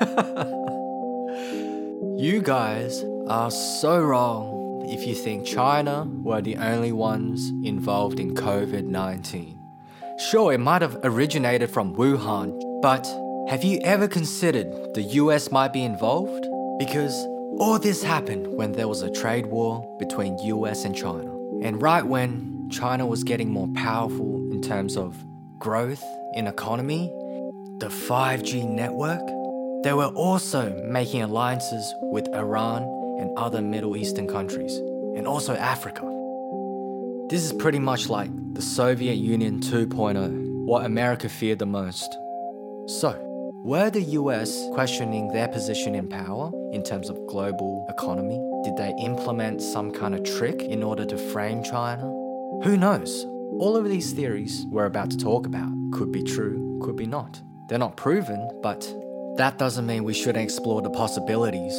you guys are so wrong if you think China were the only ones involved in COVID 19. Sure, it might have originated from Wuhan, but have you ever considered the US might be involved? Because all this happened when there was a trade war between US and China. And right when China was getting more powerful in terms of growth in economy, the 5G network, they were also making alliances with Iran and other Middle Eastern countries, and also Africa. This is pretty much like the Soviet Union 2.0, what America feared the most. So, were the US questioning their position in power in terms of global economy? Did they implement some kind of trick in order to frame China? Who knows? All of these theories we're about to talk about could be true, could be not. They're not proven, but that doesn't mean we shouldn't explore the possibilities.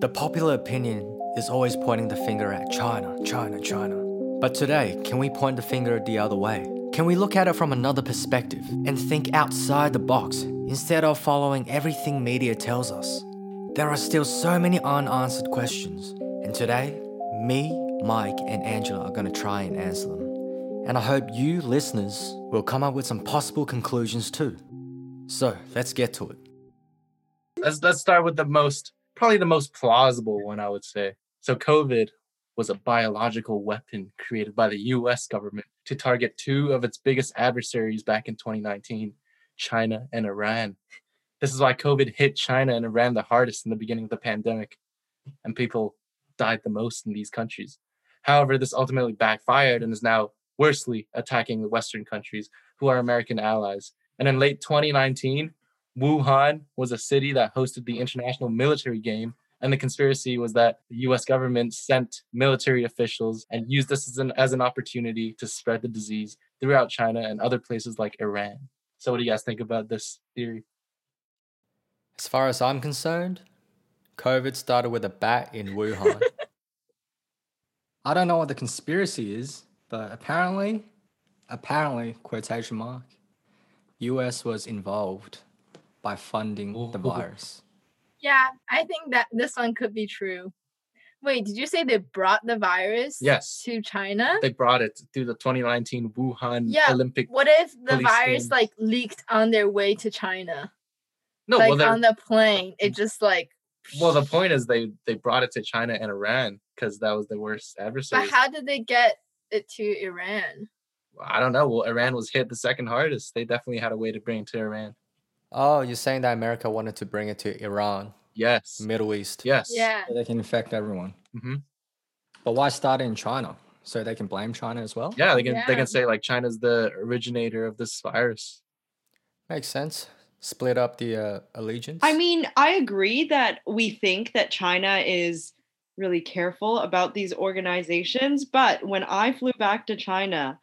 The popular opinion is always pointing the finger at China, China, China. But today, can we point the finger the other way? Can we look at it from another perspective and think outside the box instead of following everything media tells us? There are still so many unanswered questions, and today, me, Mike, and Angela are going to try and answer them. And I hope you, listeners, will come up with some possible conclusions too. So let's get to it. Let's let's start with the most probably the most plausible one I would say. So COVID was a biological weapon created by the US government to target two of its biggest adversaries back in 2019, China and Iran. This is why COVID hit China and Iran the hardest in the beginning of the pandemic, and people died the most in these countries. However, this ultimately backfired and is now worsely attacking the Western countries who are American allies. And in late 2019, Wuhan was a city that hosted the international military game. And the conspiracy was that the US government sent military officials and used this as an, as an opportunity to spread the disease throughout China and other places like Iran. So, what do you guys think about this theory? As far as I'm concerned, COVID started with a bat in Wuhan. I don't know what the conspiracy is, but apparently, apparently, quotation mark, US was involved by funding oh. the virus. Yeah, I think that this one could be true. Wait, did you say they brought the virus Yes. to China? They brought it through the 2019 Wuhan Yeah, Olympic. What if the virus games. like leaked on their way to China? No, like well, on the plane, it just like. well, the point is they they brought it to China and Iran because that was the worst adversary. But how did they get it to Iran? I don't know. Well, Iran was hit the second hardest. They definitely had a way to bring it to Iran. Oh, you're saying that America wanted to bring it to Iran, Yes. Middle East. Yes. Yeah. So they can infect everyone. Mhm. But why start in China? So they can blame China as well? Yeah, they can they Yeah. can say like China's the originator of this virus. Makes sense. Split up the uh, allegiance. I mean, I agree that we think that China is really careful about these organizations, but when I flew back to China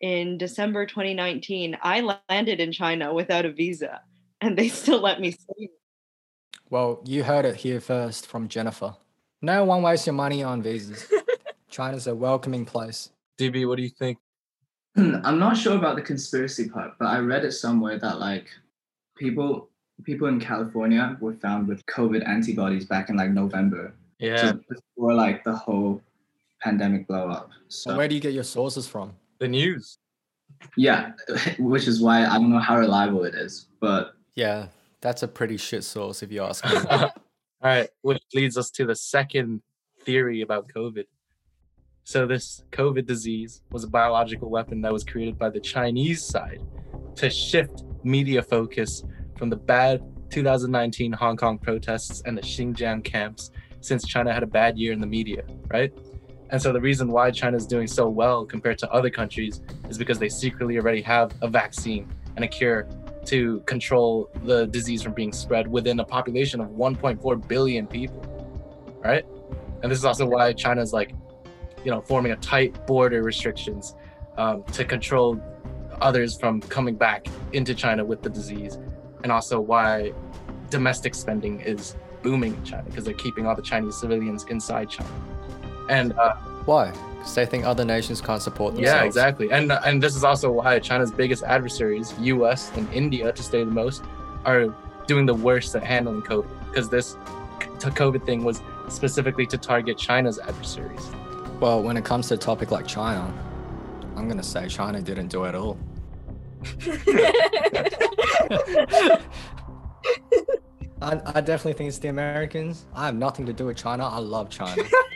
in December 2019, I landed in China without a visa and they still let me stay. well, you heard it here first from Jennifer. No one wastes your money on visas. China's a welcoming place. DB, what do you think? I'm not sure about the conspiracy part, but I read it somewhere that like people people in California were found with COVID antibodies back in like November. Yeah, before like the whole pandemic blow up. So So where do you get your sources from? the news. yeah, which is why I don't know how reliable it is. But Yeah, that's a pretty shit source if you ask me. All right, which leads us to the second theory about COVID. So, this COVID disease was a biological weapon that was created by the Chinese side to shift media focus from the bad 2019 Hong Kong protests and the Xinjiang camps, since China had a bad year in the media, right? And so, the reason why China is doing so well compared to other countries is because they secretly already have a vaccine and a cure to control the disease from being spread within a population of 1.4 billion people, right? And this is also why China's like, you know, forming a tight border restrictions um, to control others from coming back into China with the disease, and also why domestic spending is booming in China because they're keeping all the Chinese civilians inside China. And uh, Why? Because they think other nations can't support themselves. yeah, exactly. And uh, and this is also why China's biggest adversaries, U.S. and India, to say the most, are doing the worst at handling COVID because this COVID thing was specifically to target China's adversaries. Well, when it comes to a topic like China, I'm gonna say China didn't do it all. I, I definitely think it's the Americans. I have nothing to do with China. I love China.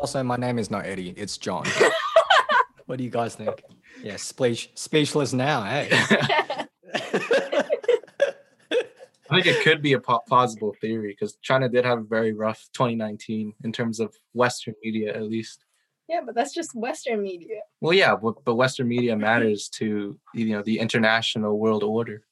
also, my name is not Eddie, it's John. what do you guys think? Yeah, speech speechless now, hey. I think it could be a po- plausible theory because China did have a very rough 2019 in terms of Western media, at least. yeah, but that's just Western media. Well, yeah, but, but Western media matters to you know the international world order.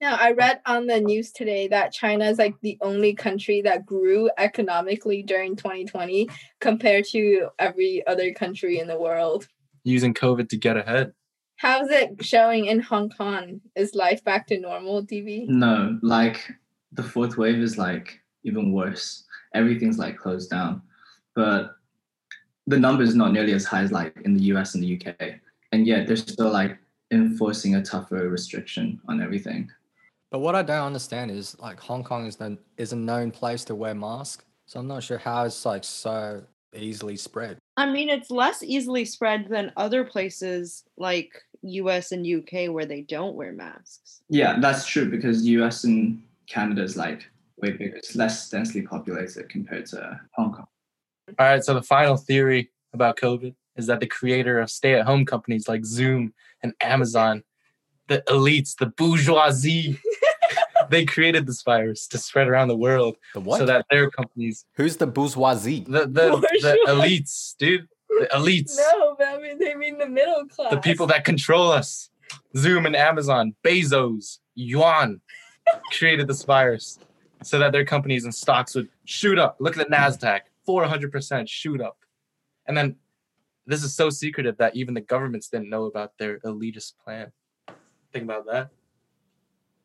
No, I read on the news today that China is like the only country that grew economically during 2020 compared to every other country in the world. Using COVID to get ahead. How's it showing in Hong Kong? Is life back to normal, DV? No, like the fourth wave is like even worse. Everything's like closed down, but the number is not nearly as high as like in the US and the UK, and yet they're still like enforcing a tougher restriction on everything. But what I don't understand is like Hong Kong is the, is a known place to wear masks, so I'm not sure how it's like so easily spread. I mean, it's less easily spread than other places like US and UK where they don't wear masks. Yeah, that's true because US and Canada is like way bigger. It's less densely populated compared to Hong Kong. All right, so the final theory about COVID is that the creator of stay-at-home companies like Zoom and Amazon, the elites, the bourgeoisie, they created this virus to spread around the world The what? so that their companies, Who's the bourgeoisie? the the, the elites, dude, the elites, No, but I mean they mean the middle class. the people that control us, Zoom and Amazon, Bezos, Yuan, created this virus so that their companies and stocks would shoot up. Look at the Nasdaq, 400% shoot up. And then this is so secretive that even the governments didn't know about their elitist plan. Think about that.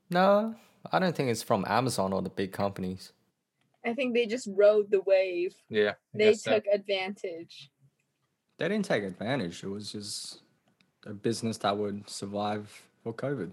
No, I don't think it's from Amazon or the big companies. I think they just rode the wave. Yeah. I They guess so. took advantage. They didn't take advantage. It was just a business that would survive for COVID.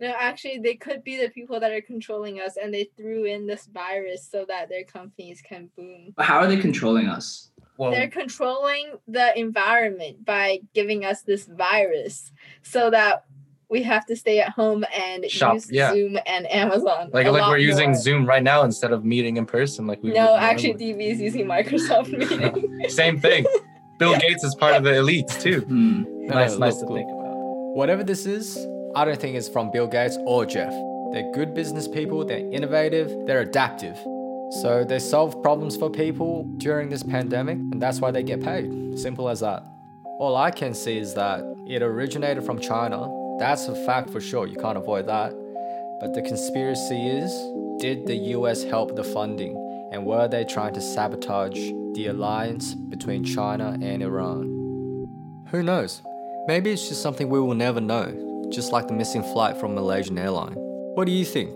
No, actually, they could be the people that are controlling us, and they threw in this virus so that their companies can boom. But how are they controlling us? Well, They're controlling the environment by giving us this virus so that we have to stay at home and Shop, use yeah. Zoom and Amazon. like like we're using. Zoom right now instead of meeting in person. Like we No, actually, normally. DV is using Microsoft Meeting. same thing. Bill Gates is part of the elites too. Hmm. Nice, nice to look. think about. Whatever this is, I don't think it's from Bill Gates or Jeff. They're good business people, they're innovative, they're adaptive. So they solve problems for people during this pandemic, and that's why they get paid. Simple as that. All I can see is that it originated from China. That's a fact for sure, you can't avoid that. But the conspiracy is did the US help the funding? And were they trying to sabotage the alliance between China and Iran? Who knows? Maybe it's just something we will never know, just like the missing flight from Malaysian airline. What do you think?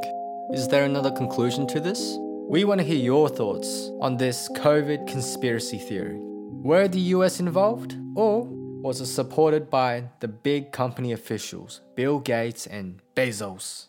Is there another conclusion to this? We want to hear your thoughts on this COVID conspiracy theory. Were the US involved, or was supported by the big company officials, Bill Gates and Bezos?